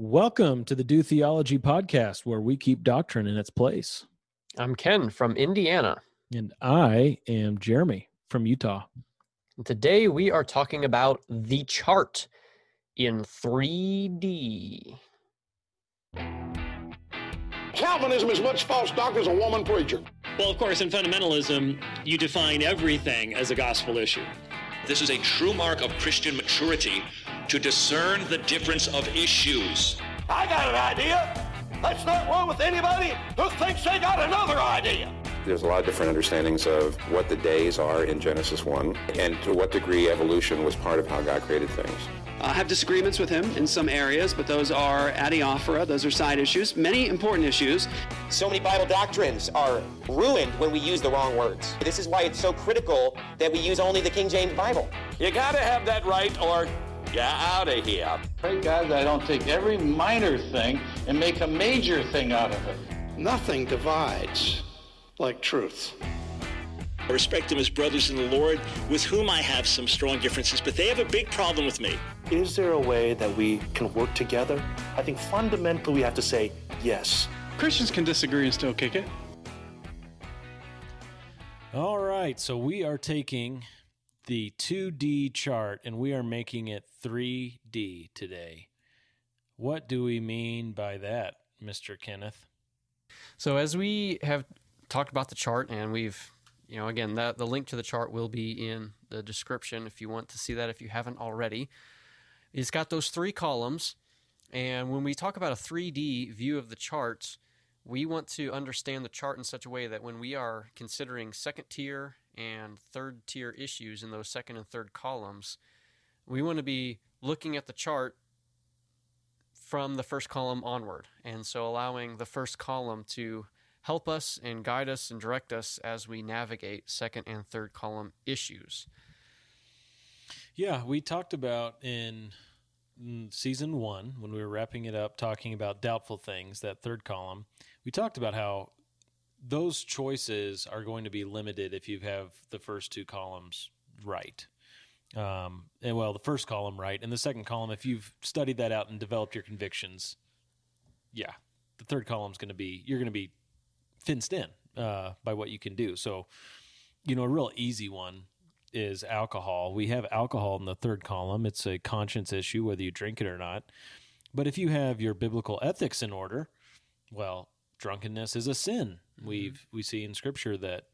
Welcome to the Do Theology podcast, where we keep doctrine in its place. I'm Ken from Indiana. And I am Jeremy from Utah. And today we are talking about the chart in 3D. Calvinism is much false doctrine as a woman preacher. Well, of course, in fundamentalism, you define everything as a gospel issue. This is a true mark of Christian maturity to discern the difference of issues. I got an idea. That's not wrong with anybody who thinks they got another idea. There's a lot of different understandings of what the days are in Genesis 1 and to what degree evolution was part of how God created things. I have disagreements with him in some areas, but those are adiaphora, those are side issues, many important issues. So many Bible doctrines are ruined when we use the wrong words. This is why it's so critical that we use only the King James Bible. You gotta have that right or get out of here. Pray God that I don't take every minor thing and make a major thing out of it. Nothing divides like truth. I respect them as brothers in the Lord, with whom I have some strong differences, but they have a big problem with me. Is there a way that we can work together? I think fundamentally we have to say yes. Christians can disagree and still kick it. All right, so we are taking the 2D chart and we are making it 3D today. What do we mean by that, Mr. Kenneth? So, as we have talked about the chart and we've you know, again, that the link to the chart will be in the description if you want to see that if you haven't already. It's got those three columns, and when we talk about a 3D view of the charts, we want to understand the chart in such a way that when we are considering second tier and third tier issues in those second and third columns, we want to be looking at the chart from the first column onward. And so allowing the first column to help us and guide us and direct us as we navigate second and third column issues. Yeah, we talked about in season one when we were wrapping it up, talking about doubtful things, that third column. We talked about how those choices are going to be limited if you have the first two columns right. Um, and well, the first column right, and the second column, if you've studied that out and developed your convictions, yeah, the third column is going to be you're going to be fenced in uh, by what you can do. So, you know, a real easy one is alcohol. We have alcohol in the third column. It's a conscience issue whether you drink it or not. But if you have your biblical ethics in order, well, drunkenness is a sin. Mm-hmm. We've we see in Scripture that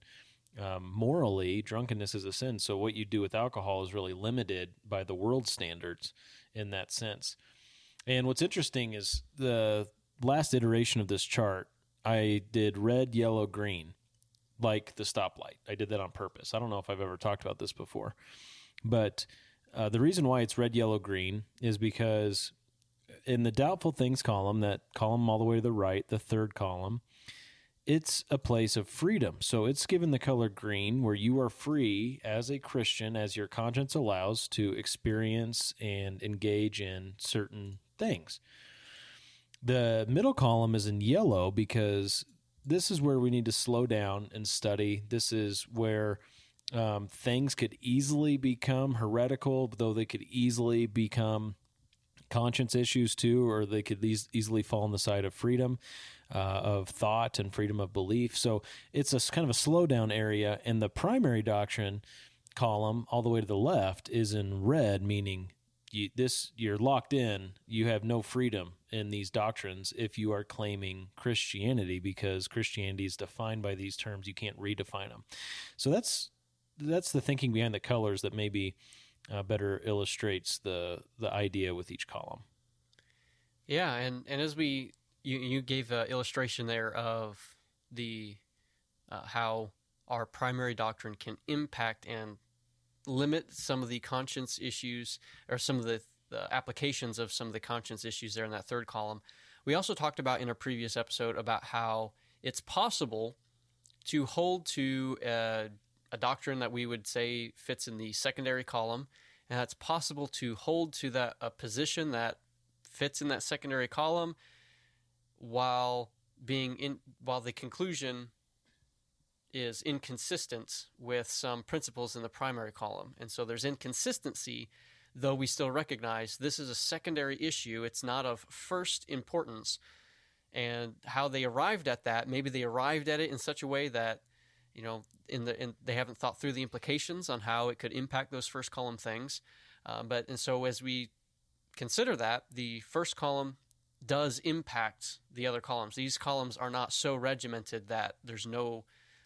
um, morally drunkenness is a sin. So what you do with alcohol is really limited by the world standards in that sense. And what's interesting is the last iteration of this chart I did red, yellow, green, like the stoplight. I did that on purpose. I don't know if I've ever talked about this before, but uh, the reason why it's red, yellow, green is because in the doubtful things column, that column all the way to the right, the third column, it's a place of freedom. So it's given the color green where you are free as a Christian, as your conscience allows, to experience and engage in certain things. The middle column is in yellow because this is where we need to slow down and study. This is where um, things could easily become heretical, though they could easily become conscience issues too, or they could easily fall on the side of freedom uh, of thought and freedom of belief. So it's a kind of a slowdown area, and the primary doctrine column all the way to the left is in red, meaning you, this you're locked in. You have no freedom in these doctrines if you are claiming Christianity because Christianity is defined by these terms. You can't redefine them. So that's that's the thinking behind the colors that maybe uh, better illustrates the the idea with each column. Yeah, and and as we you you gave an illustration there of the uh, how our primary doctrine can impact and limit some of the conscience issues or some of the, the, applications of some of the conscience issues there in that third column. We also talked about in a previous episode about how it's possible to hold to a, a doctrine that we would say fits in the secondary column, and it's possible to hold to that a position that fits in that secondary column while being in while the conclusion is inconsistent with some principles in the primary column. And so there's inconsistency though we still recognize this is a secondary issue. It's not of first importance. And how they arrived at that, maybe they arrived at it in such a way that, you know, in the in, they haven't thought through the implications on how it could impact those first column things. Uh, but and so as we consider that, the first column does impact the other columns. These columns are not so regimented that there's no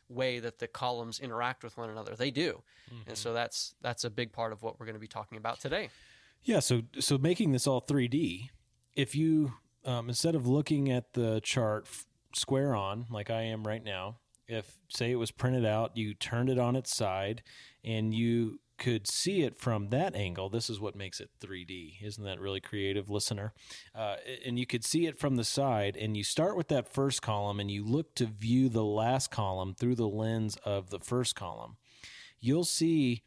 way that the columns interact with one another. They do, mm-hmm. and so that's that's a big part of what we're going to be talking about today. Yeah. So so making this all 3D, if you um, instead of looking at the chart square on like I am right now, if say it was printed out, you turned it on its side, and you could see it from that angle, this is what makes it 3D. Isn't that really creative, listener? Uh, and you could see it from the side, and you start with that first column and you look to view the last column through the lens of the first column. You'll see,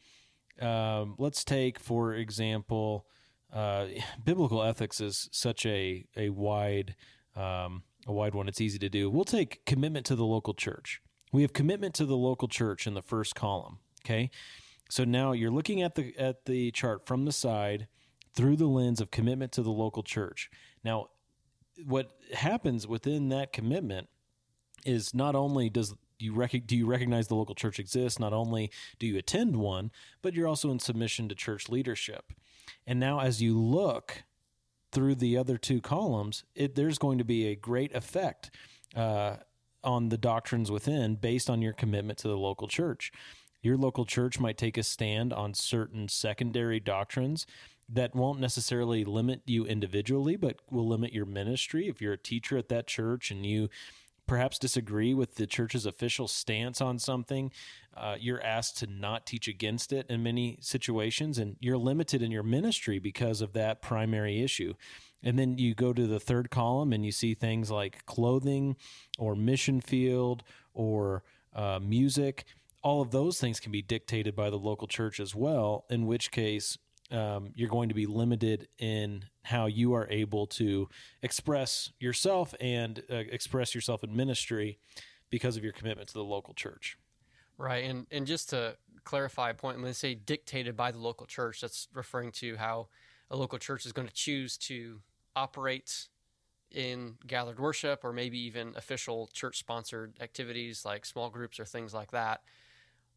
um, let's take, for example, uh, biblical ethics is such a, a wide. Um, a wide one. It's easy to do. We'll take commitment to the local church. We have commitment to the local church in the first column. Okay. So now you're looking at the at the chart from the side through the lens of commitment to the local church. Now, what happens within that commitment is not only does you rec- do you recognize the local church exists, not only do you attend one, but you're also in submission to church leadership. And now, as you look through the other two columns, it, there's going to be a great effect uh, on the doctrines within based on your commitment to the local church. Your local church might take a stand on certain secondary doctrines that won't necessarily limit you individually, but will limit your ministry. If you're a teacher at that church and you perhaps disagree with the church's official stance on something, uh, you're asked to not teach against it in many situations, and you're limited in your ministry because of that primary issue. And then you go to the third column and you see things like clothing or mission field or uh, music all of those things can be dictated by the local church as well, in which case um, you're going to be limited in how you are able to express yourself and uh, express yourself in ministry because of your commitment to the local church. Right. And, and just to clarify a point, when they say dictated by the local church, that's referring to how a local church is going to choose to operate in gathered worship or maybe even official church sponsored activities like small groups or things like that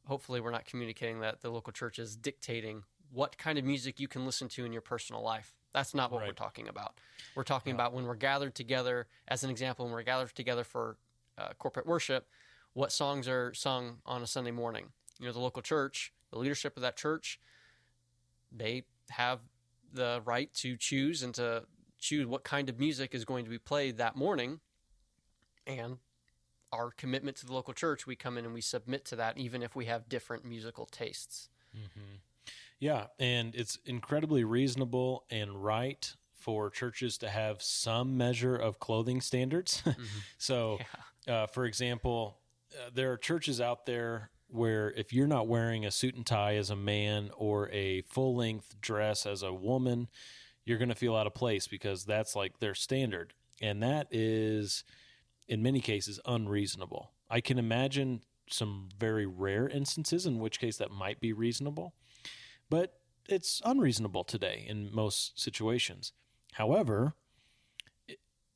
hopefully we're not communicating that the local church is dictating what kind of music you can listen to in your personal life. That's not what right. we're talking about. We're talking yeah. about when we're gathered together, as an example, when we're gathered together for uh, corporate worship, what songs are sung on a Sunday morning. You know, the local church, the leadership of that church, they have the right to choose and to choose what kind of music is going to be played that morning. And our commitment to the local church, we come in and we submit to that, even if we have different musical tastes. Mm-hmm. Yeah, and it's incredibly reasonable and right for churches to have some measure of clothing standards. Mm-hmm. so, yeah. uh, for example, uh, there are churches out there where if you're not wearing a suit and tie as a man or a full length dress as a woman, you're going to feel out of place because that's like their standard. And that is in many cases unreasonable. I can imagine some very rare instances in which case that might be reasonable, but it's unreasonable today in most situations. However,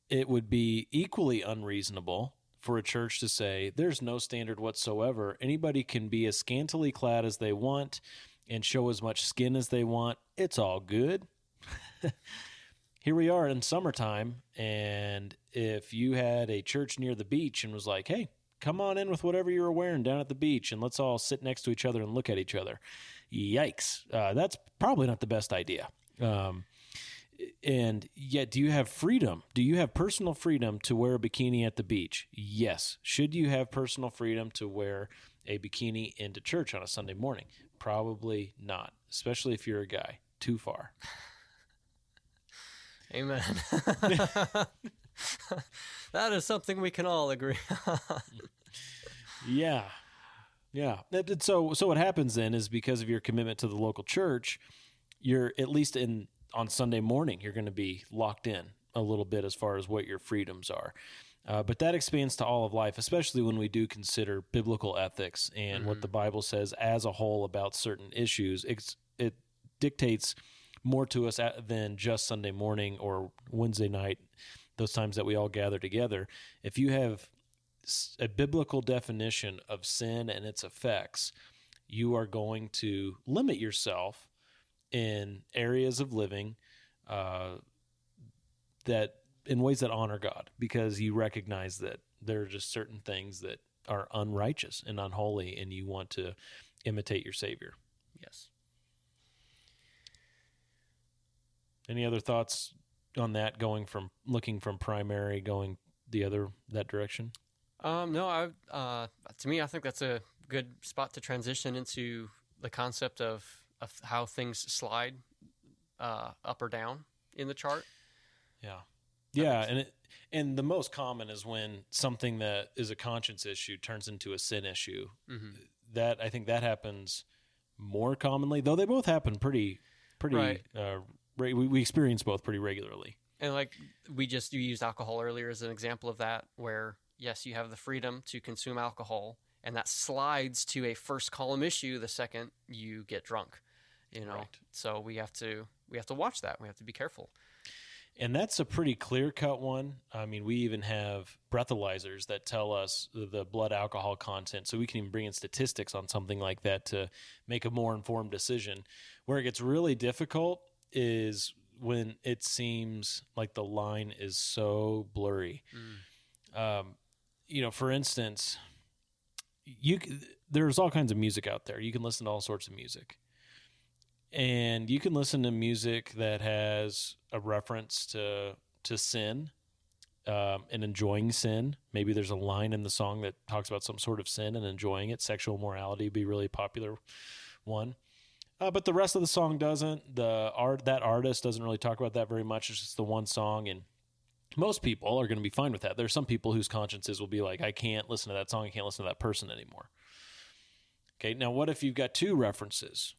it would be equally unreasonable for a church to say there's no standard whatsoever. Anybody can be as scantily clad as they want and show as much skin as they want. It's all good. here we are in summertime, and if you had a church near the beach and was like, hey, come on in with whatever you were wearing down at the beach and let's all sit next to each other and look at each other. Yikes. Uh, that's probably not the best idea. Um, and yet, do you have freedom? Do you have personal freedom to wear a bikini at the beach? Yes. Should you have personal freedom to wear a bikini into church on a Sunday morning? Probably not, especially if you're a guy. Too far. Amen. that is something we can all agree on. yeah. Yeah. So so what happens then is because of your commitment to the local church, you're at least in on Sunday morning, you're going to be locked in a little bit as far as what your freedoms are. Uh, but that expands to all of life, especially when we do consider biblical ethics and mm-hmm. what the Bible says as a whole about certain issues. It's, it dictates more to us than just Sunday morning or Wednesday night, those times that we all gather together. If you have a biblical definition of sin and its effects, you are going to limit yourself in areas of living uh, that in ways that honor God because you recognize that there are just certain things that are unrighteous and unholy and you want to imitate your savior. Yes. Any other thoughts on that going from looking from primary going the other that direction? Um, no, I uh, to me, I think that's a good spot to transition into the concept of of how things slide uh, up or down in the chart. Yeah. Yeah, and it, and the most common is when something that is a conscience issue turns into a sin issue. Mhm. That I think that happens more commonly, though they both happen pretty pretty. Right. Uh, we, we experience both pretty regularly. And like we just you used alcohol earlier as an example of that, where yes, you have the freedom to consume alcohol, and that slides to a first column issue the second you get drunk. You know, Right. so we have to we have to watch that. We have to be careful. And that's a pretty clear cut one. I mean, we even have breathalyzers that tell us the blood alcohol content, so we can even bring in statistics on something like that to make a more informed decision. Where it gets really difficult is when it seems like the line is so blurry. Um, you know, for instance, you there's all kinds of music out there. You can listen to all sorts of music and you can listen to music that has a reference to to sin um, and enjoying sin. Maybe there's a line in the song that talks about some sort of sin and enjoying it. Sexual morality would be a really popular one. Uh, but the rest of the song doesn't. The art that artist doesn't really talk about that very much. It's just the one song, and most people are going to be fine with that. There's some people whose consciences will be like, I can't listen to that song. I can't listen to that person anymore. Okay, now what if you've got two references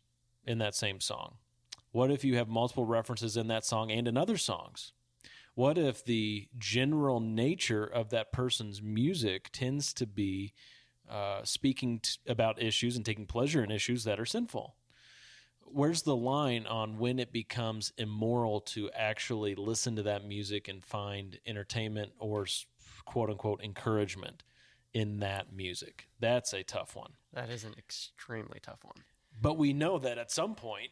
in that same song? What if you have multiple references in that song and in other songs? What if the general nature of that person's music tends to be uh, speaking t- about issues and taking pleasure in issues that are sinful? Where's the line on when it becomes immoral to actually listen to that music and find entertainment or quote unquote encouragement in that music? That's a tough one. That is an extremely tough one. But we know that at some point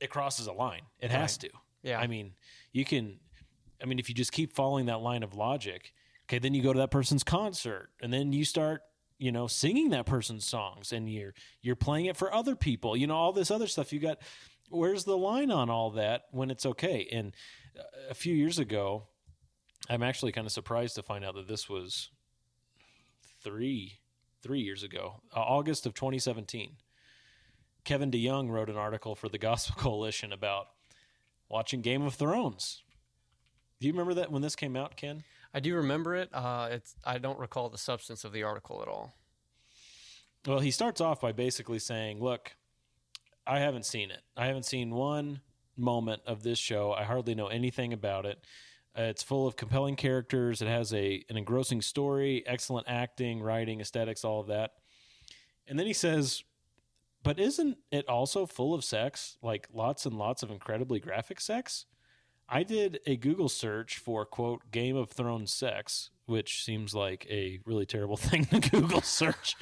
it crosses a line. It has to. Yeah. I mean, you can I mean if you just keep following that line of logic, okay, then you go to that person's concert and then you start, you know, singing that person's songs and you're you're playing it for other people. You know, all this other stuff you got where's the line on all that when it's okay? And uh, a few years ago, I'm actually kind of surprised to find out that this was 3 3 years ago, uh, August of 2017. Kevin DeYoung wrote an article for the Gospel Coalition about watching Game of Thrones. Do you remember that when this came out, Ken? I do remember it. Uh, it's I don't recall the substance of the article at all. Well, he starts off by basically saying, "Look, I haven't seen it. I haven't seen one moment of this show. I hardly know anything about it. Uh, it's full of compelling characters. It has a an engrossing story, excellent acting, writing, aesthetics, all of that." And then he says, "But isn't it also full of sex? Like lots and lots of incredibly graphic sex?" I did a Google search for quote Game of Thrones sex, which seems like a really terrible thing to Google search,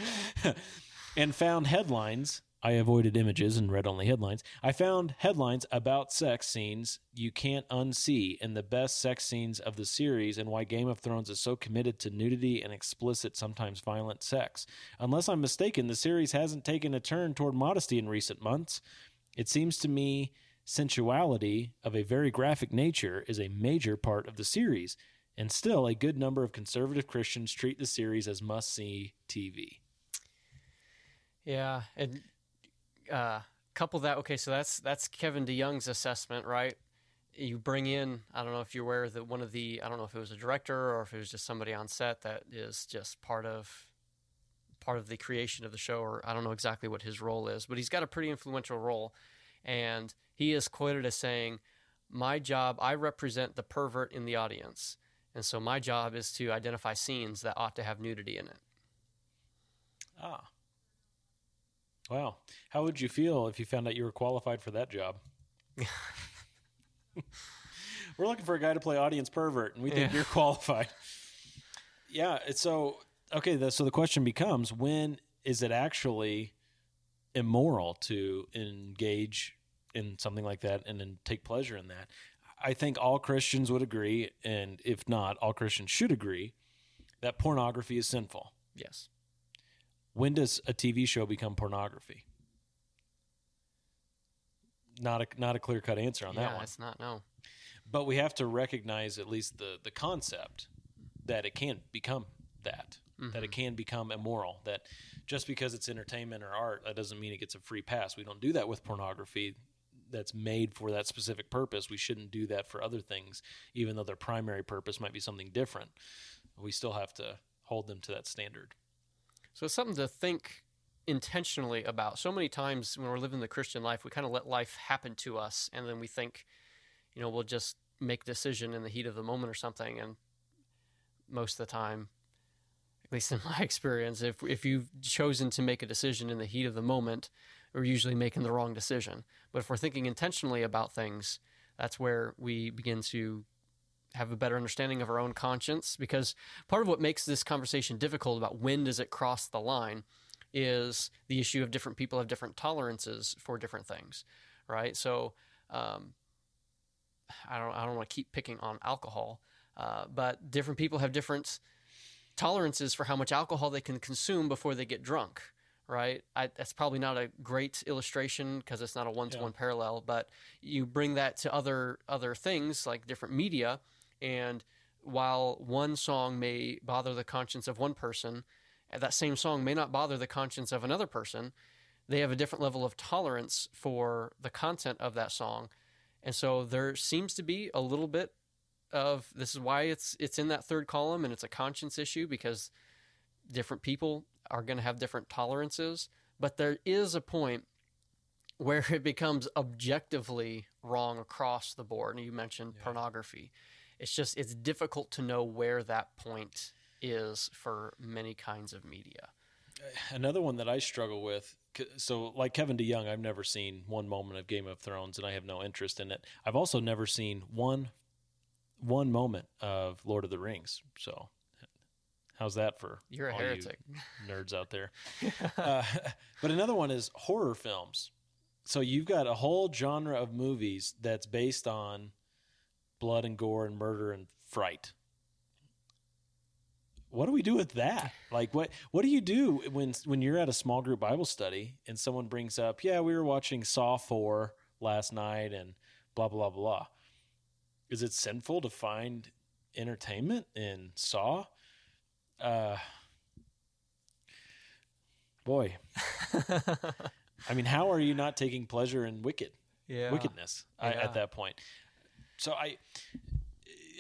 and found headlines. I avoided images and read only headlines. I found headlines about sex scenes you can't unsee and the best sex scenes of the series and why Game of Thrones is so committed to nudity and explicit, sometimes violent sex. Unless I'm mistaken, the series hasn't taken a turn toward modesty in recent months. It seems to me sensuality of a very graphic nature is a major part of the series, and still a good number of conservative Christians treat the series as must see TV. Yeah, and uh, couple that. Okay, so that's that's Kevin DeYoung's assessment, right? You bring in. I don't know if you're aware that one of the. I don't know if it was a director or if it was just somebody on set that is just part of part of the creation of the show, or I don't know exactly what his role is, but he's got a pretty influential role, and he is quoted as saying, "My job, I represent the pervert in the audience." And so my job is to identify scenes that ought to have nudity in it. Ah. Wow. How would you feel if you found out you were qualified for that job? We're looking for a guy to play audience pervert, and we think Yeah. you're qualified. yeah. it's So okay. The, so the question becomes: When is it actually immoral to engage in something like that and then take pleasure in that? I think all Christians would agree, and if not, all Christians should agree that pornography is sinful. Yes. When does a TV show become pornography? Not a not a clear cut answer on yeah, that one. it's not no. But we have to recognize at least the the concept that it can become that that it Mhm. can become immoral. That just because it's entertainment or art, that doesn't mean it gets a free pass. We don't do that with pornography. That's made for that specific purpose. We shouldn't do that for other things, even though their primary purpose might be something different. We still have to hold them to that standard. So it's something to think intentionally about. So many times when we're living the Christian life, we kind of let life happen to us, and then we think, you know, we'll just make decision in the heat of the moment or something. And most of the time, at least in my experience, if if you've chosen to make a decision in the heat of the moment, we're usually making the wrong decision. But if we're thinking intentionally about things, that's where we begin to have a better understanding of our own conscience because part of what makes this conversation difficult about when does it cross the line is the issue of different people have different tolerances for different things right so um, I don't I don't want to keep picking on alcohol uh, but different people have different tolerances for how much alcohol they can consume before they get drunk right? I, that's probably not a great illustration because it's not a one-to-one parallel but you bring that to other other things like different media and while one song may bother the conscience of one person uh, that same song may not bother the conscience of another person they have a different level of tolerance for the content of that song. And so there seems to be a little bit of this is why it's it's in that third column and it's a conscience issue because different people are going to have different tolerances but there is a point where it becomes objectively wrong across the board and you mentioned pornography it's just it's difficult to know where that point is for many kinds of media uh, Another one that I struggle with. So, like Kevin DeYoung, I've never seen one moment of Game of Thrones, and I have no interest in it. I've also never seen one one moment of Lord of the Rings. So, how's that for You're a heretic. you nerds out there? uh, but another one is horror films. So you've got a whole genre of movies that's based on blood and gore and murder and fright. What do we do with that? Like what what do you do when when you're at a small group Bible study and someone brings up, "Yeah, we were watching Saw 4 last night and blah blah blah." Is it sinful to find entertainment in Saw? Uh boy. I mean, how are you not taking pleasure in wicked Yeah. wickedness I- at that point? So I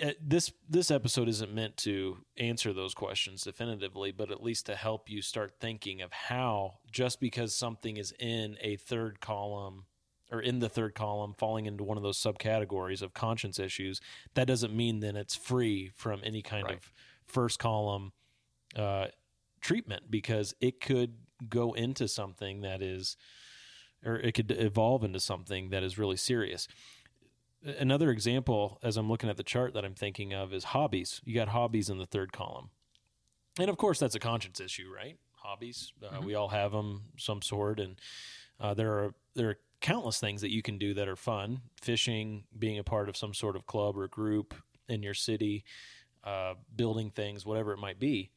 uh, this this episode isn't meant to answer those questions definitively, but at least to help you start thinking of how just because something is in a third column or in the third column falling into one of those subcategories of conscience issues, that doesn't mean then it's free from any kind Right. of first column uh, treatment because it could go into something that is or it could evolve into something that is really serious. Another example, as I'm looking at the chart that I'm thinking of, is hobbies. You got hobbies in the third column. And of course, that's a conscience issue, right? Hobbies. Uh, Mhm. We all have them, some sort. And uh, there are there are countless things that you can do that are fun. Fishing, being a part of some sort of club or group in your city, uh, building things, whatever it might be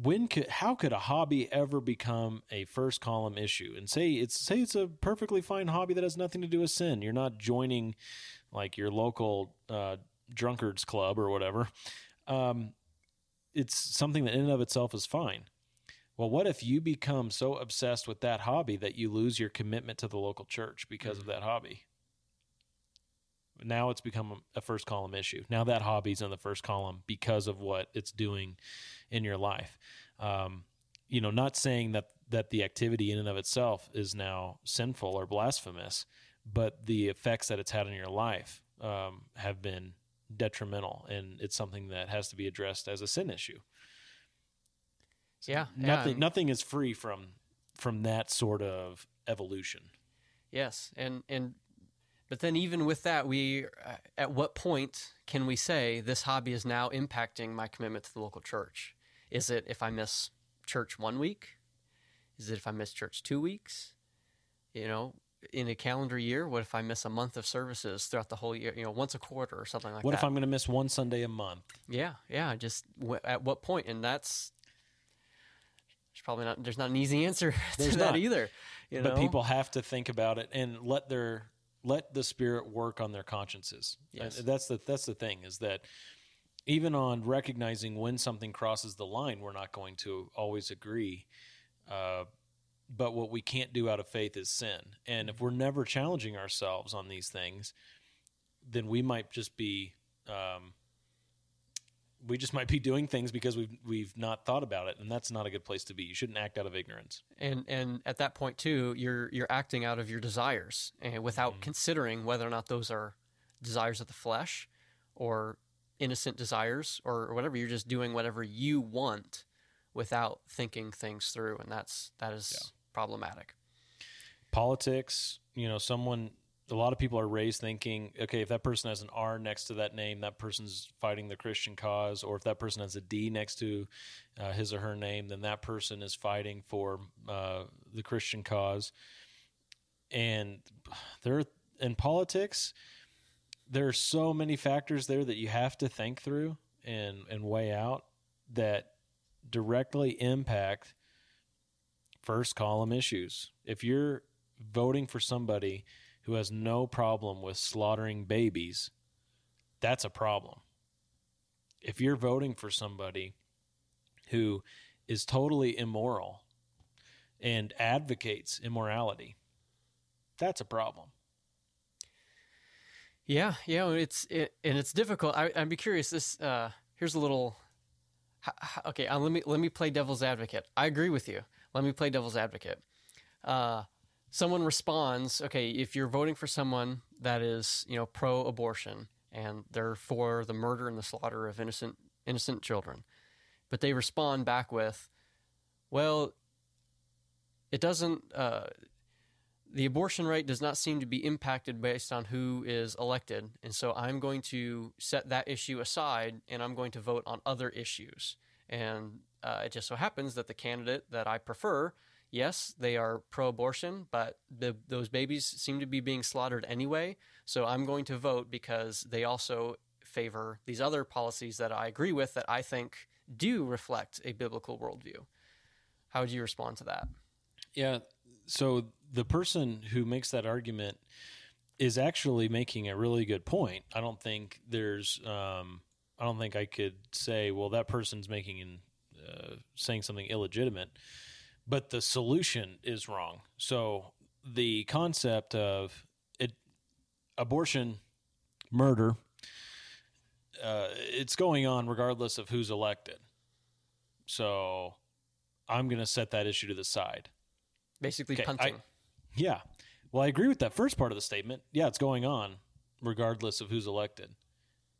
when could how could a hobby ever become a first column issue? And say it's say it's a perfectly fine hobby that has nothing to do with sin. You're not joining like your local uh, drunkards club or whatever. Um, it's something that in and of itself is fine. Well what if you become so obsessed with that hobby that you lose your commitment to the local church because of that hobby now it's become a first column issue. Now that hobby's in the first column because of what it's doing in your life. Um, you know, not saying that that the activity in and of itself is now sinful or blasphemous, but the effects that it's had on your life um, have been detrimental, and it's something that has to be addressed as a sin issue. yeah Nothing, yeah, nothing is free from from that sort of evolution. Yes, and and But then, even with that, we uh, at what point can we say this hobby is now impacting my commitment to the local church? Is it if I miss church one week? Is it if I miss church two weeks? You know, in a calendar year, what if I miss a month of services throughout the whole year? You know, once a quarter or something like what that. What if I'm going to miss one Sunday a month? Yeah, yeah. Just w- at what point? And that's there's probably not. There's not an easy answer to There's that not. either. You but people have to think about it and let their let the spirit work on their consciences. Yes. And that's the that's the thing is that even on recognizing when something crosses the line, we're not going to always agree. Uh, but what we can't do out of faith is sin. And if we're never challenging ourselves on these things, then we might just be um, we just might be doing things because we've we've not thought about it, and that's not a good place to be. You shouldn't act out of ignorance. and and at that point too, you're you're acting out of your desires and without Mm-hmm. considering whether or not those are desires of the flesh or innocent desires or whatever. You're just doing whatever you want without thinking things through, and that's that is problematic. politics you know someone a lot of people are raised thinking okay if that person has an r next to that name that person's fighting the christian cause or if that person has a d next to uh, his or her name then that person is fighting for uh, the christian cause and there in politics there are so many factors there that you have to think through and and weigh out that directly impact first column issues. If you're voting for somebody who has no problem with slaughtering babies, that's a problem. If you're voting for somebody who is totally immoral and advocates immorality, that's a problem. Yeah, yeah, it's it, and it's difficult. I, I'd be curious. This uh, here's a little. Okay, uh, let me let me play devil's advocate. I agree with you. Let me play devil's advocate. Uh, someone responds, okay, if you're voting for someone that is you know pro-abortion and they're for the murder and the slaughter of innocent innocent children, but they respond back with, well, it doesn't. Uh, the abortion rate does not seem to be impacted based on who is elected. And so I'm going to set that issue aside and I'm going to vote on other issues. And uh, it just so happens that the candidate that I prefer, yes, they are pro abortion, but the, those babies seem to be being slaughtered anyway. So I'm going to vote because they also favor these other policies that I agree with that I think do reflect a biblical worldview. How would you respond to that? Yeah. So the person who makes that argument is actually making a really good point. I don't think there's, um, I don't think I could say, well, that person's making uh, saying something illegitimate, but the solution is wrong. So the concept of it, abortion, murder, uh, it's going on regardless of who's elected. So I'm going to set that issue to the side. Basically, Okay, I- Yeah. Well, I agree with that first part of the statement. Yeah, it's going on regardless of who's elected.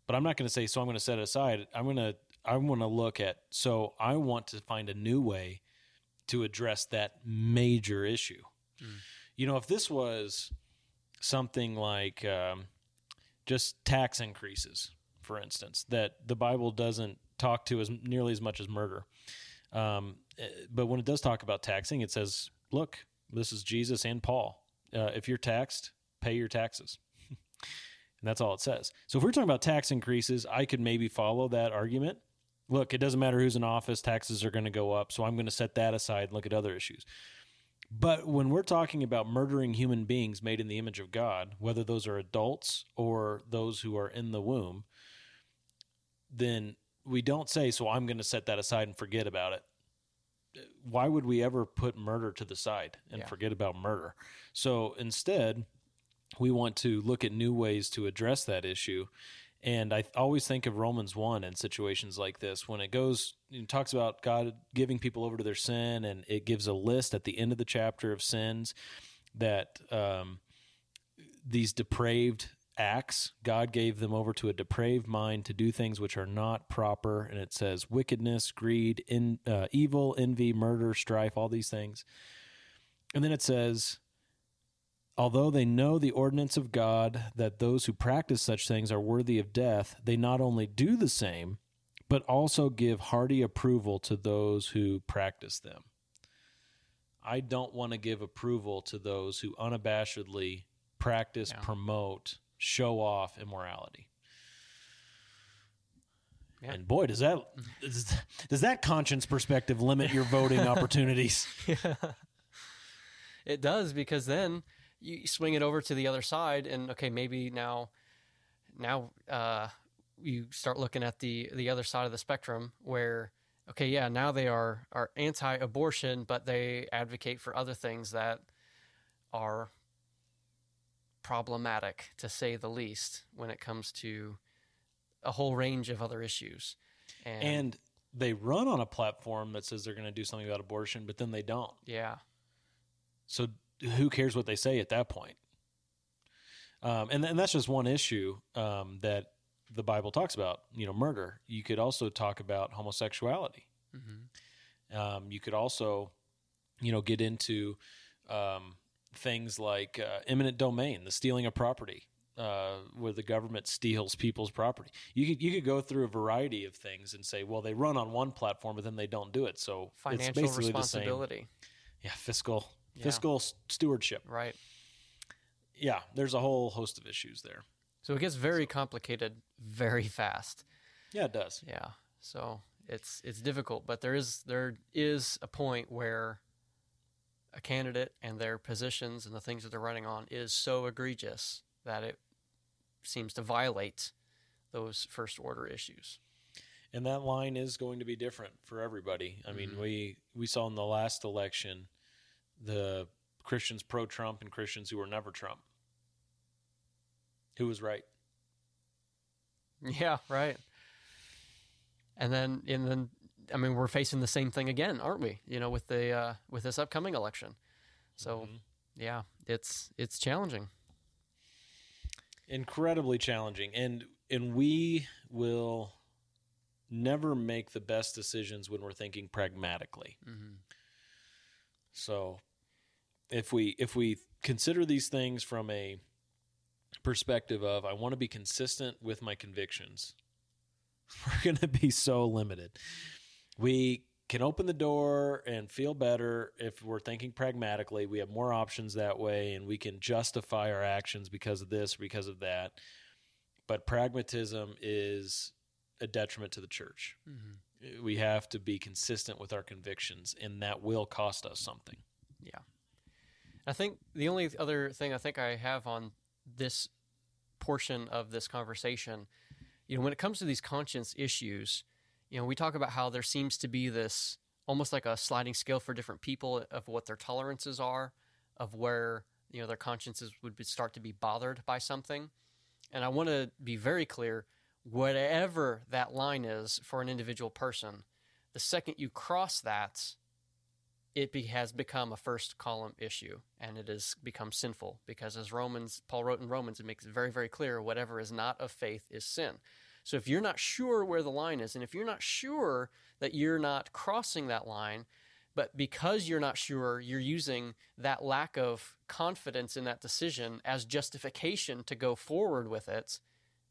But I'm not going to say so I'm going to set it aside. I'm going to I'm going to look at so I want to find a new way to address that major issue. You know, if this was something like um, just tax increases, for instance, that the Bible doesn't talk to as nearly as much as murder. Um, eh, but when it does talk about taxing, it says, look, this is Jesus and Paul. Uh, if you're taxed, pay your taxes. and that's all it says. So if we're talking about tax increases, I could maybe follow that argument. Look, it doesn't matter who's in office, taxes are going to go up. So I'm going to set that aside and look at other issues. But when we're talking about murdering human beings made in the image of God, whether those are adults or those who are in the womb, then we don't say, so I'm going to set that aside and forget about it. Why would we ever put murder to the side and Yeah. forget about murder? So instead, we want to look at new ways to address that issue. And I always think of Romans 1 in situations like this when it goes, it talks about God giving people over to their sin, and it gives a list at the end of the chapter of sins that um, these depraved acts, God gave them over to a depraved mind to do things which are not proper. And it says wickedness, greed, in, uh, evil, envy, murder, strife, all these things. And then it says, Although they know the ordinance of God that those who practice such things are worthy of death, they not only do the same, but also give hearty approval to those who practice them. I don't want to give approval to those who unabashedly practice, Yeah. promote, show off immorality. Yeah. And boy, does that does, that conscience perspective limit your voting opportunities? Yeah. It does because then you swing it over to the other side, and okay, maybe now, now uh, you start looking at the the other side of the spectrum where okay, yeah, now they are are anti-abortion, but they advocate for other things that are problematic to say the least when it comes to a whole range of other issues. And, and they run on a platform that says they're going to do something about abortion, but then they don't. yeah, So who cares what they say at that point? Um, and, and that's just one issue um, that the Bible talks about. You know, murder. You could also talk about homosexuality. Mhm. Um, you could also, you know, get into um, things like uh, eminent domain, the stealing of property, uh, where the government steals people's property. You could you could go through a variety of things and say, well, they run on one platform, but then they don't do it. So it's financial basically the same. responsibility. Yeah, fiscal Yeah. fiscal stewardship. Right. Yeah, there's a whole host of issues there. So it gets very complicated very fast. Yeah, it does. Yeah. So it's it's difficult, but there is there is a point where a candidate and their positions and the things that they're running on is so egregious that it seems to violate those first order issues. And that line is going to be different for everybody. I mean, Mhm. we we saw in the last election the Christians pro Trump and Christians who were never Trump. Who was right? Yeah, right. And then and then I mean we're facing the same thing again, aren't we? You know, with the uh, with this upcoming election. So yeah, it's it's challenging. incredibly challenging and and we will never make the best decisions when we're thinking pragmatically Mm-hmm. so if we if we consider these things from a perspective of i want to be consistent with my convictions we're going to be so limited we can open the door and feel better if we're thinking pragmatically. We have more options that way, and we can justify our actions because of this, because of that. But pragmatism is a detriment to the church. Mm-hmm. We have to be consistent with our convictions, and that will cost us something. Yeah. I think the only other thing I think I have on this portion of this conversation, you know, when it comes to these conscience issues, you know, we talk about how there seems to be this almost like a sliding scale for different people of what their tolerances are, of where, you know, their consciences would start to be bothered by something. And I want to be very clear whatever that line is for an individual person, the second you cross that, it be, has become a first column issue and it has become sinful because as Romans Paul wrote in Romans it makes it very very clear whatever is not of faith is sin. So if you're not sure where the line is and if you're not sure that you're not crossing that line but because you're not sure you're using that lack of confidence in that decision as justification to go forward with it,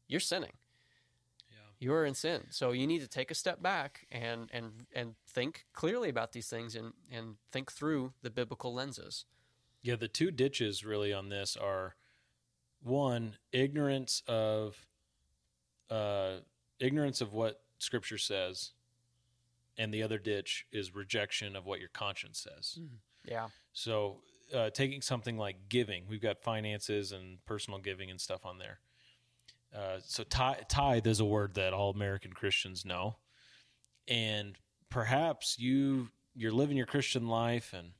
you're sinning you are in sin. So you need to take a step back and and and think clearly about these things and and think through the biblical lenses. Yeah, the two ditches really on this are one, ignorance of uh, ignorance of what Scripture says, and the other ditch is rejection of what your conscience says. Yeah. So, uh, taking something like giving, we've got finances and personal giving and stuff on there. Uh, so, tithe, is a word that all American Christians know, and perhaps you you're living your Christian life and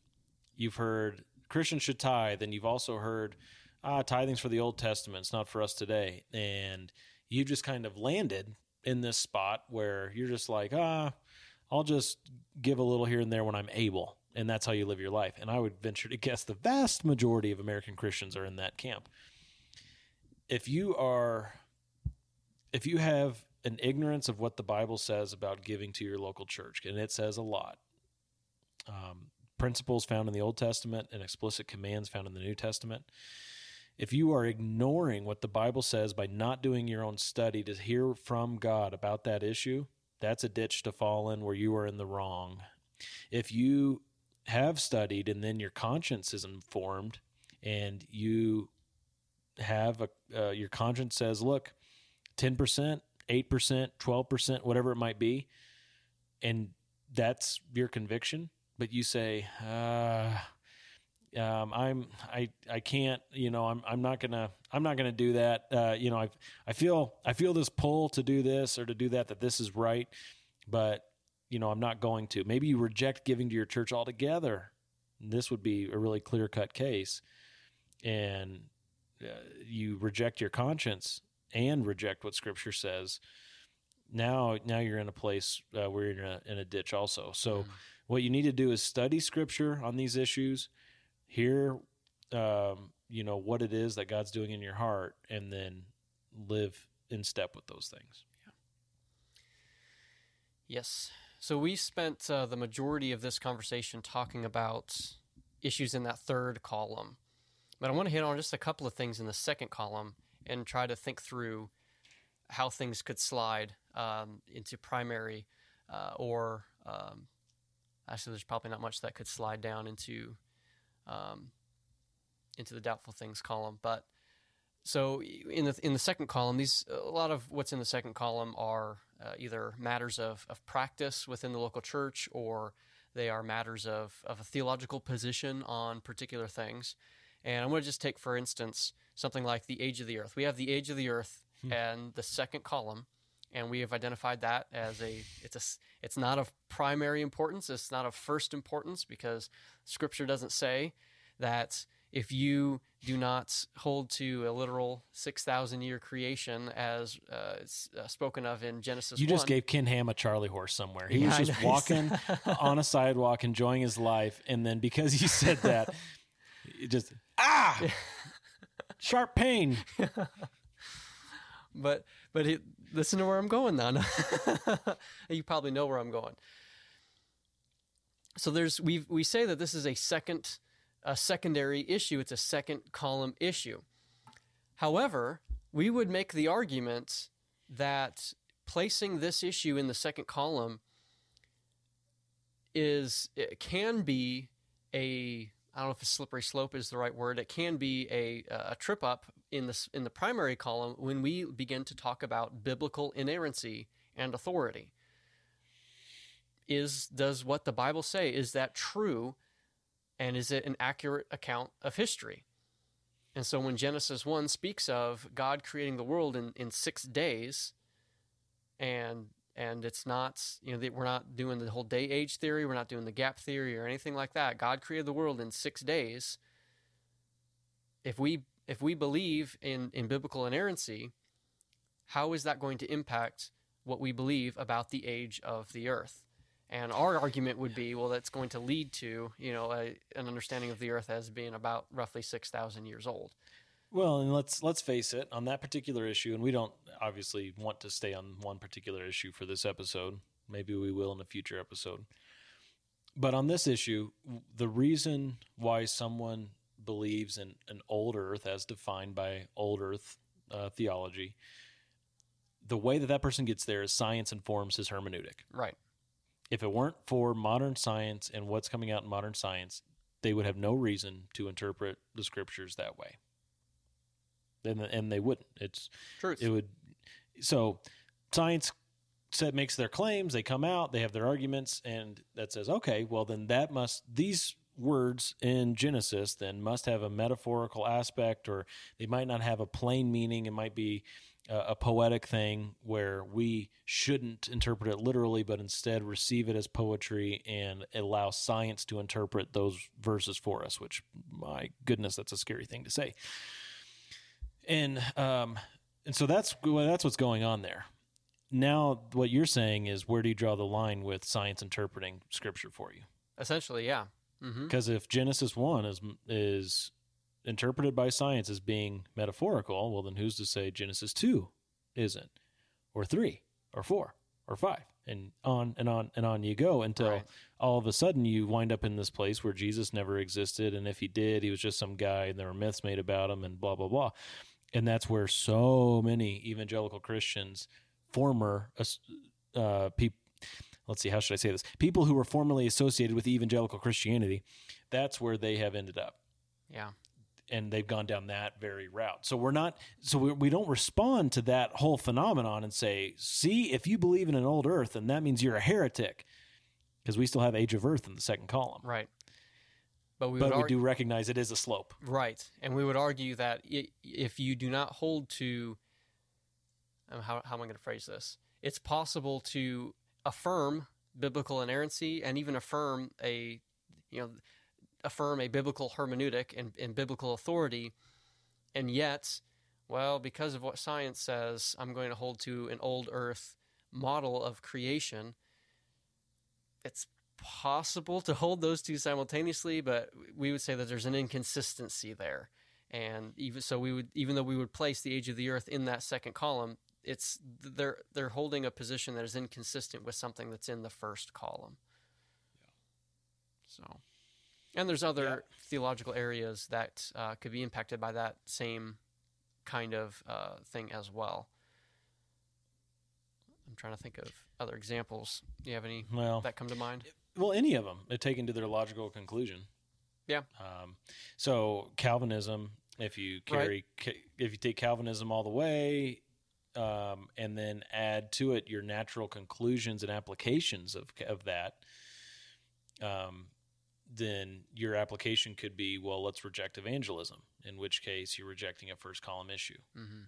you've heard Christians should tithe, and you've also heard ah, tithing's for the Old Testament, it's not for us today, and you just kind of landed in this spot where you're just like ah, I'll just give a little here and there when I'm able, and that's how you live your life. And I would venture to guess the vast majority of American Christians are in that camp. If you are, if you have an ignorance of what the Bible says about giving to your local church, and it says a lot, um, principles found in the Old Testament and explicit commands found in the New Testament. If you are ignoring what the Bible says by not doing your own study to hear from God about that issue, that's a ditch to fall in where you are in the wrong. If you have studied and then your conscience is informed and you have a uh, your conscience says, look, 10%, 8%, 12%, whatever it might be, and that's your conviction, but you say, uh, um, I'm I I can't you know I'm I'm not gonna I'm not gonna do that. Uh, you know I I feel I feel this pull to do this or to do that that this is right but you know I'm not going to. Maybe you reject giving to your church altogether. This would be a really clear cut case. And uh, you reject your conscience and reject what scripture says now now you're in a place uh, where you're in a, in a ditch also. So mm. what you need to do is study scripture on these issues hear um, you know what it is that god's doing in your heart and then live in step with those things. Yeah. yes. So we spent uh, the majority of this conversation talking about issues in that third column. But i want to hit on just a couple of things in the second column and try to think through how things could slide um, into primary uh, or um, actually there's probably not much that could slide down into um, into the doubtful things column but so in the in the second column these a lot of what's in the second column are uh, either matters of, of practice within the local church or they are matters of, of a theological position on particular things and i'm going to just take for instance something like the age of the earth. We have the age of the earth hmm. and the second column and we have identified that as a it's a it's not of primary importance it's not of first importance because scripture doesn't say that if you do not hold to a literal 6000 year creation as uh, uh, spoken of in genesis you 1, just gave ken ham a charlie horse somewhere. He yeah, was just walking on a sidewalk enjoying his life and then because he said that it just ah sharp pain but but he, listen to where I'm going now. you probably know where I'm going. So there's we we say that this is a second a secondary issue. It's a second column issue. However, we would make the argument that placing this issue in the second column is it can be a I don't know if a slippery slope is the right word. It can be a, a trip up in the in the primary column when we begin to talk about biblical inerrancy and authority. Is does what the Bible say is that true, and is it an accurate account of history? And so when Genesis one speaks of God creating the world in, in six days, and and it's not you know we're not doing the whole day age theory we're not doing the gap theory or anything like that. God created the world in six days. If we if we believe in in biblical inerrancy how is that going to impact what we believe about the age of the earth? And our argument would be well that's going to lead to you know a, an understanding of the earth as being about roughly 6000 years old well, and let's let's face it, on that particular issue, and we don't obviously want to stay on one particular issue for this episode. Maybe we will in a future episode. But on this issue, the reason why someone believes in an old Earth, as defined by old Earth uh, theology, the way that that person gets there is science informs his hermeneutic. Right. If it weren't for modern science and what's coming out in modern science, they would have no reason to interpret the scriptures that way and and they wouldn't. It's truth. It would. So science set makes their claims. They come out. They have their arguments, and that says, okay, well then that must these words in Genesis then must have a metaphorical aspect, or they might not have a plain meaning. It might be a, a poetic thing where we shouldn't interpret it literally, but instead receive it as poetry and allow science to interpret those verses for us. Which, my goodness, that's a scary thing to say and um, and so that's well, that's what's going on there. Now, what you're saying is, where do you draw the line with science interpreting scripture for you? Essentially, yeah. Because mm-hmm. if Genesis one is is interpreted by science as being metaphorical, well, then who's to say Genesis two isn't, or three, or four, or five, and on and on and on you go until Right. all of a sudden you wind up in this place where Jesus never existed, and if he did, he was just some guy, and there were myths made about him, and blah blah blah, and that's where so many evangelical Christians, former uh, people. Let's see, how should I say this? People who were formerly associated with evangelical Christianity, that's where they have ended up Yeah. and they've gone down that very route. So we're not, so we, we don't respond to that whole phenomenon and say, see, if you believe in an old earth, then that means you're a heretic, because we still have Age of Earth in the second column. Right. But we but we argue, do recognize it is a slope. right, and we would argue that if you do not hold to, um, how how am I going to phrase this? It's possible to affirm biblical inerrancy and even affirm a, you know, affirm a biblical hermeneutic and, and biblical authority, and yet, well, because of what science says, I'm going to hold to an old Earth model of creation. It's possible to hold those two simultaneously, but we would say that there's an inconsistency there. And even so, we would even though we would place the age of the Earth in that second column, it's they're they're holding a position that is inconsistent with something that's in the first column. Yeah. So, and there's other theological areas that uh, could be impacted by that same kind of uh, thing as well. I'm trying to think of other examples. Do you have any Well, that come to mind? Well, any of them, they're taken to their logical conclusion. Yeah. Um, so Calvinism, if you carry, ca- if you take Calvinism all the way, um, and then add to it your natural conclusions and applications of of that, um, then your application could be, well, let's reject evangelism. In which case, you're rejecting a first column issue. Mm-hmm.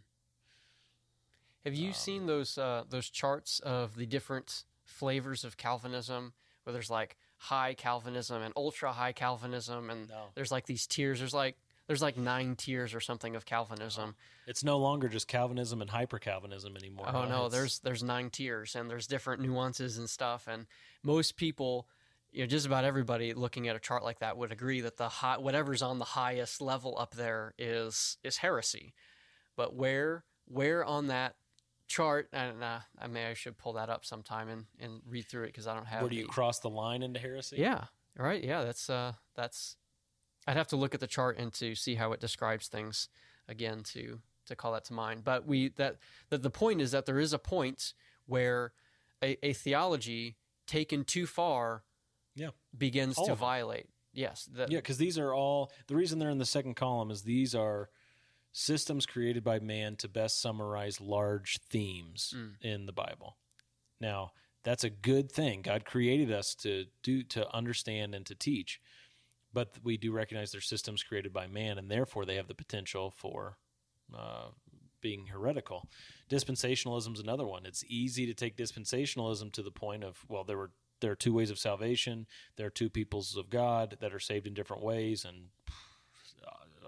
Have you Um, seen those uh, those charts of the different flavors of Calvinism, where there's like high Calvinism and ultra high Calvinism, and there's like these tiers. There's like there's like nine tiers or something of Calvinism. Oh. It's no longer just Calvinism and hyper Calvinism anymore. Oh huh? no, It's- there's there's nine tiers and there's different nuances and stuff. And most people, you know, just about everybody looking at a chart like that would agree that the high, whatever's on the highest level up there is is heresy. But where where on that chart, and uh, I mean, I should pull that up sometime and, and read through it because I don't have. where do you cross the line into heresy? yeah, right. Yeah, that's uh, that's. I'd have to look at the chart and to see how it describes things again to to call that to mind. But we that that the point is that there is a point where a, a theology taken too far, yeah, begins All to violate. Yes, the, Yeah, because these are all the reason they're in the second column is these are systems created by man to best summarize large themes Mm. in the Bible. Now, that's a good thing. God created us to do to understand and to teach, but we do recognize they're systems created by man, and therefore they have the potential for uh, being heretical. Dispensationalism is another one. It's easy to take dispensationalism to the point of well, there were there are two ways of salvation. There are two peoples of God that are saved in different ways, and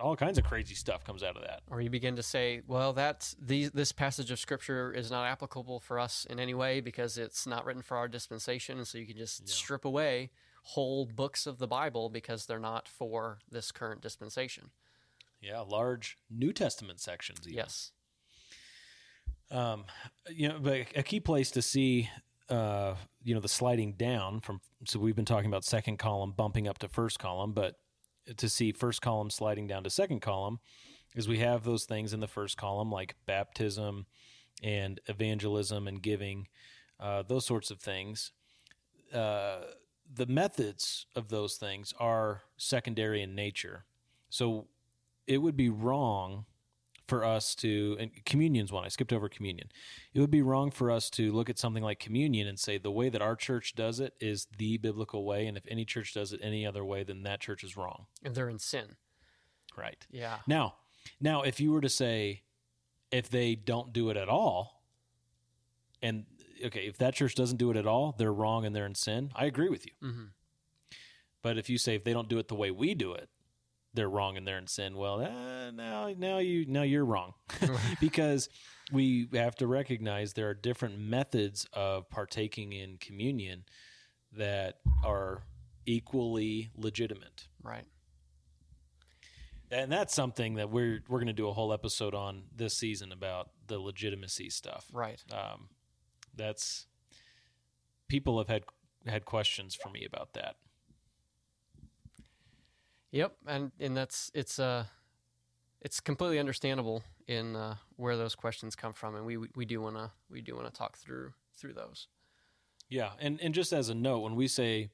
all kinds of crazy stuff comes out of that. or you begin to say, well, that's these this passage of scripture is not applicable for us in any way because it's not written for our dispensation, and so you can just strip away whole books of the Bible because they're not for this current dispensation. Yeah, large New Testament sections. Even. Yes. Um, you know, but a key place to see, uh, you know, the sliding down from. So we've been talking about second column bumping up to first column, but to see first column sliding down to second column is we have those things in the first column like baptism and evangelism and giving, uh, those sorts of things. Uh, the methods of those things are secondary in nature. So it would be wrong for us to and communion's one i skipped over communion it would be wrong for us to look at something like communion and say the way that our church does it is the biblical way and if any church does it any other way then that church is wrong And they're in sin. right Yeah. now now if you were to say if they don't do it at all and okay if that church doesn't do it at all they're wrong and they're in sin i agree with you Mm-hmm. but if you say if they don't do it the way we do it, they're wrong and they're in sin. Well, uh, now now you now you're wrong because we have to recognize there are different methods of partaking in communion that are equally legitimate. Right. And that's something that we're we're going to do a whole episode on this season about the legitimacy stuff. Right. Um, that's people have had had questions for me about that. Yep, and and that's it's uh it's completely understandable in uh, where those questions come from, and we we do want to we do want to talk through through those. Yeah, and and just as a note, when we say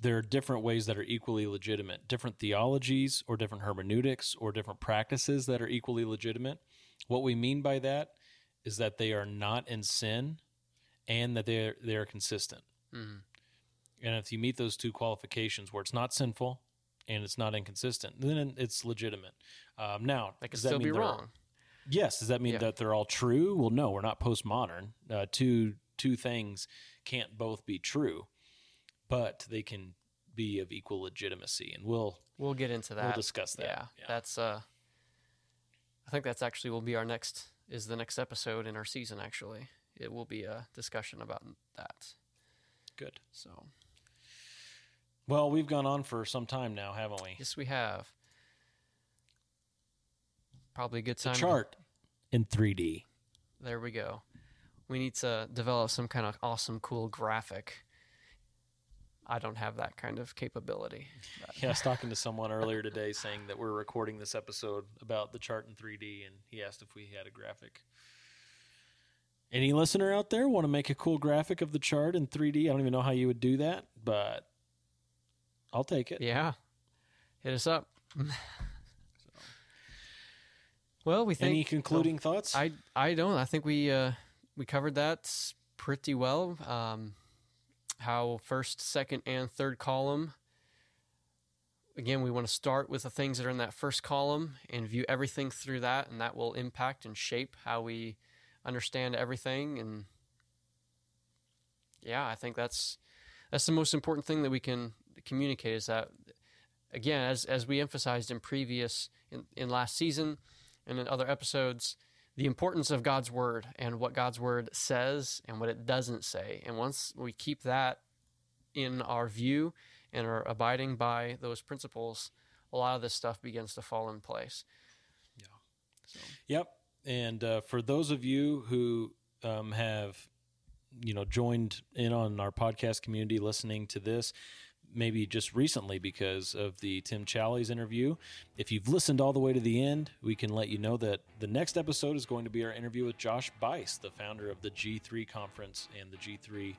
there are different ways that are equally legitimate, different theologies or different hermeneutics or different practices that are equally legitimate, what we mean by that is that they are not in sin and that they're they're consistent. Mm-hmm. And if you meet those two qualifications, where it's not sinful and it's not inconsistent, then it's legitimate. Um, now, They could still be wrong. Yes. Does that mean Yeah. that they're all true? Well, no, we're not postmodern. Uh, two two things can't both be true, but they can be of equal legitimacy, and we'll We'll get into that. We'll discuss that. Yeah, that's uh, I think that's actually will be our next is the next episode in our season. Actually, it will be a discussion about that. Good. So Well, we've gone on for some time now, haven't we? yes, we have probably a good The time. to- chart in 3D. There we go. We need to develop some kind of awesome, cool graphic. I don't have that kind of capability. but- Yeah, I was talking to someone earlier today saying that we're recording this episode about the chart in 3D, and he asked if we had a graphic. Any listener out there want to make a cool graphic of the chart in 3D? I don't even know how you would do that, but I'll take it. Yeah. Hit us up. well, we think Any concluding thoughts? I I don't. I think we uh we covered that pretty well. Um how first, second and third column again, we want to start with the things that are in that first column and view everything through that and that will impact and shape how we understand everything and yeah, I think that's that's the most important thing that we can communicate is that again as as we emphasized in previous in, in last season and in other episodes the importance of God's word and what God's word says and what it doesn't say and once we keep that in our view and are abiding by those principles a lot of this stuff begins to fall in place Yeah. So. Yep. And uh, for those of you who um, have, you know, joined in on our podcast community, listening to this, maybe just recently because of the Tim Challies interview, if you've listened all the way to the end, we can let you know that the next episode is going to be our interview with Josh Buice, the founder of the G3 conference and the G3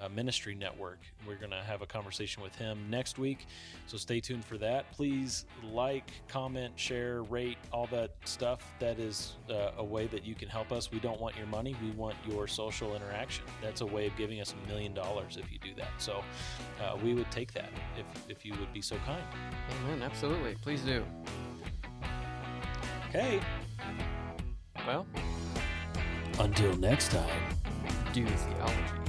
uh, Ministry Network. We're going to have a conversation with him next week. So stay tuned for that. Please like, comment, share, rate, all that stuff. That is uh, a way that you can help us. We don't want your money, we want your social interaction. That's a way of giving us a million dollars if you do that. So uh, we would take that if, if you would be so kind. amen absolutely please do Okay. well Until next time. do theology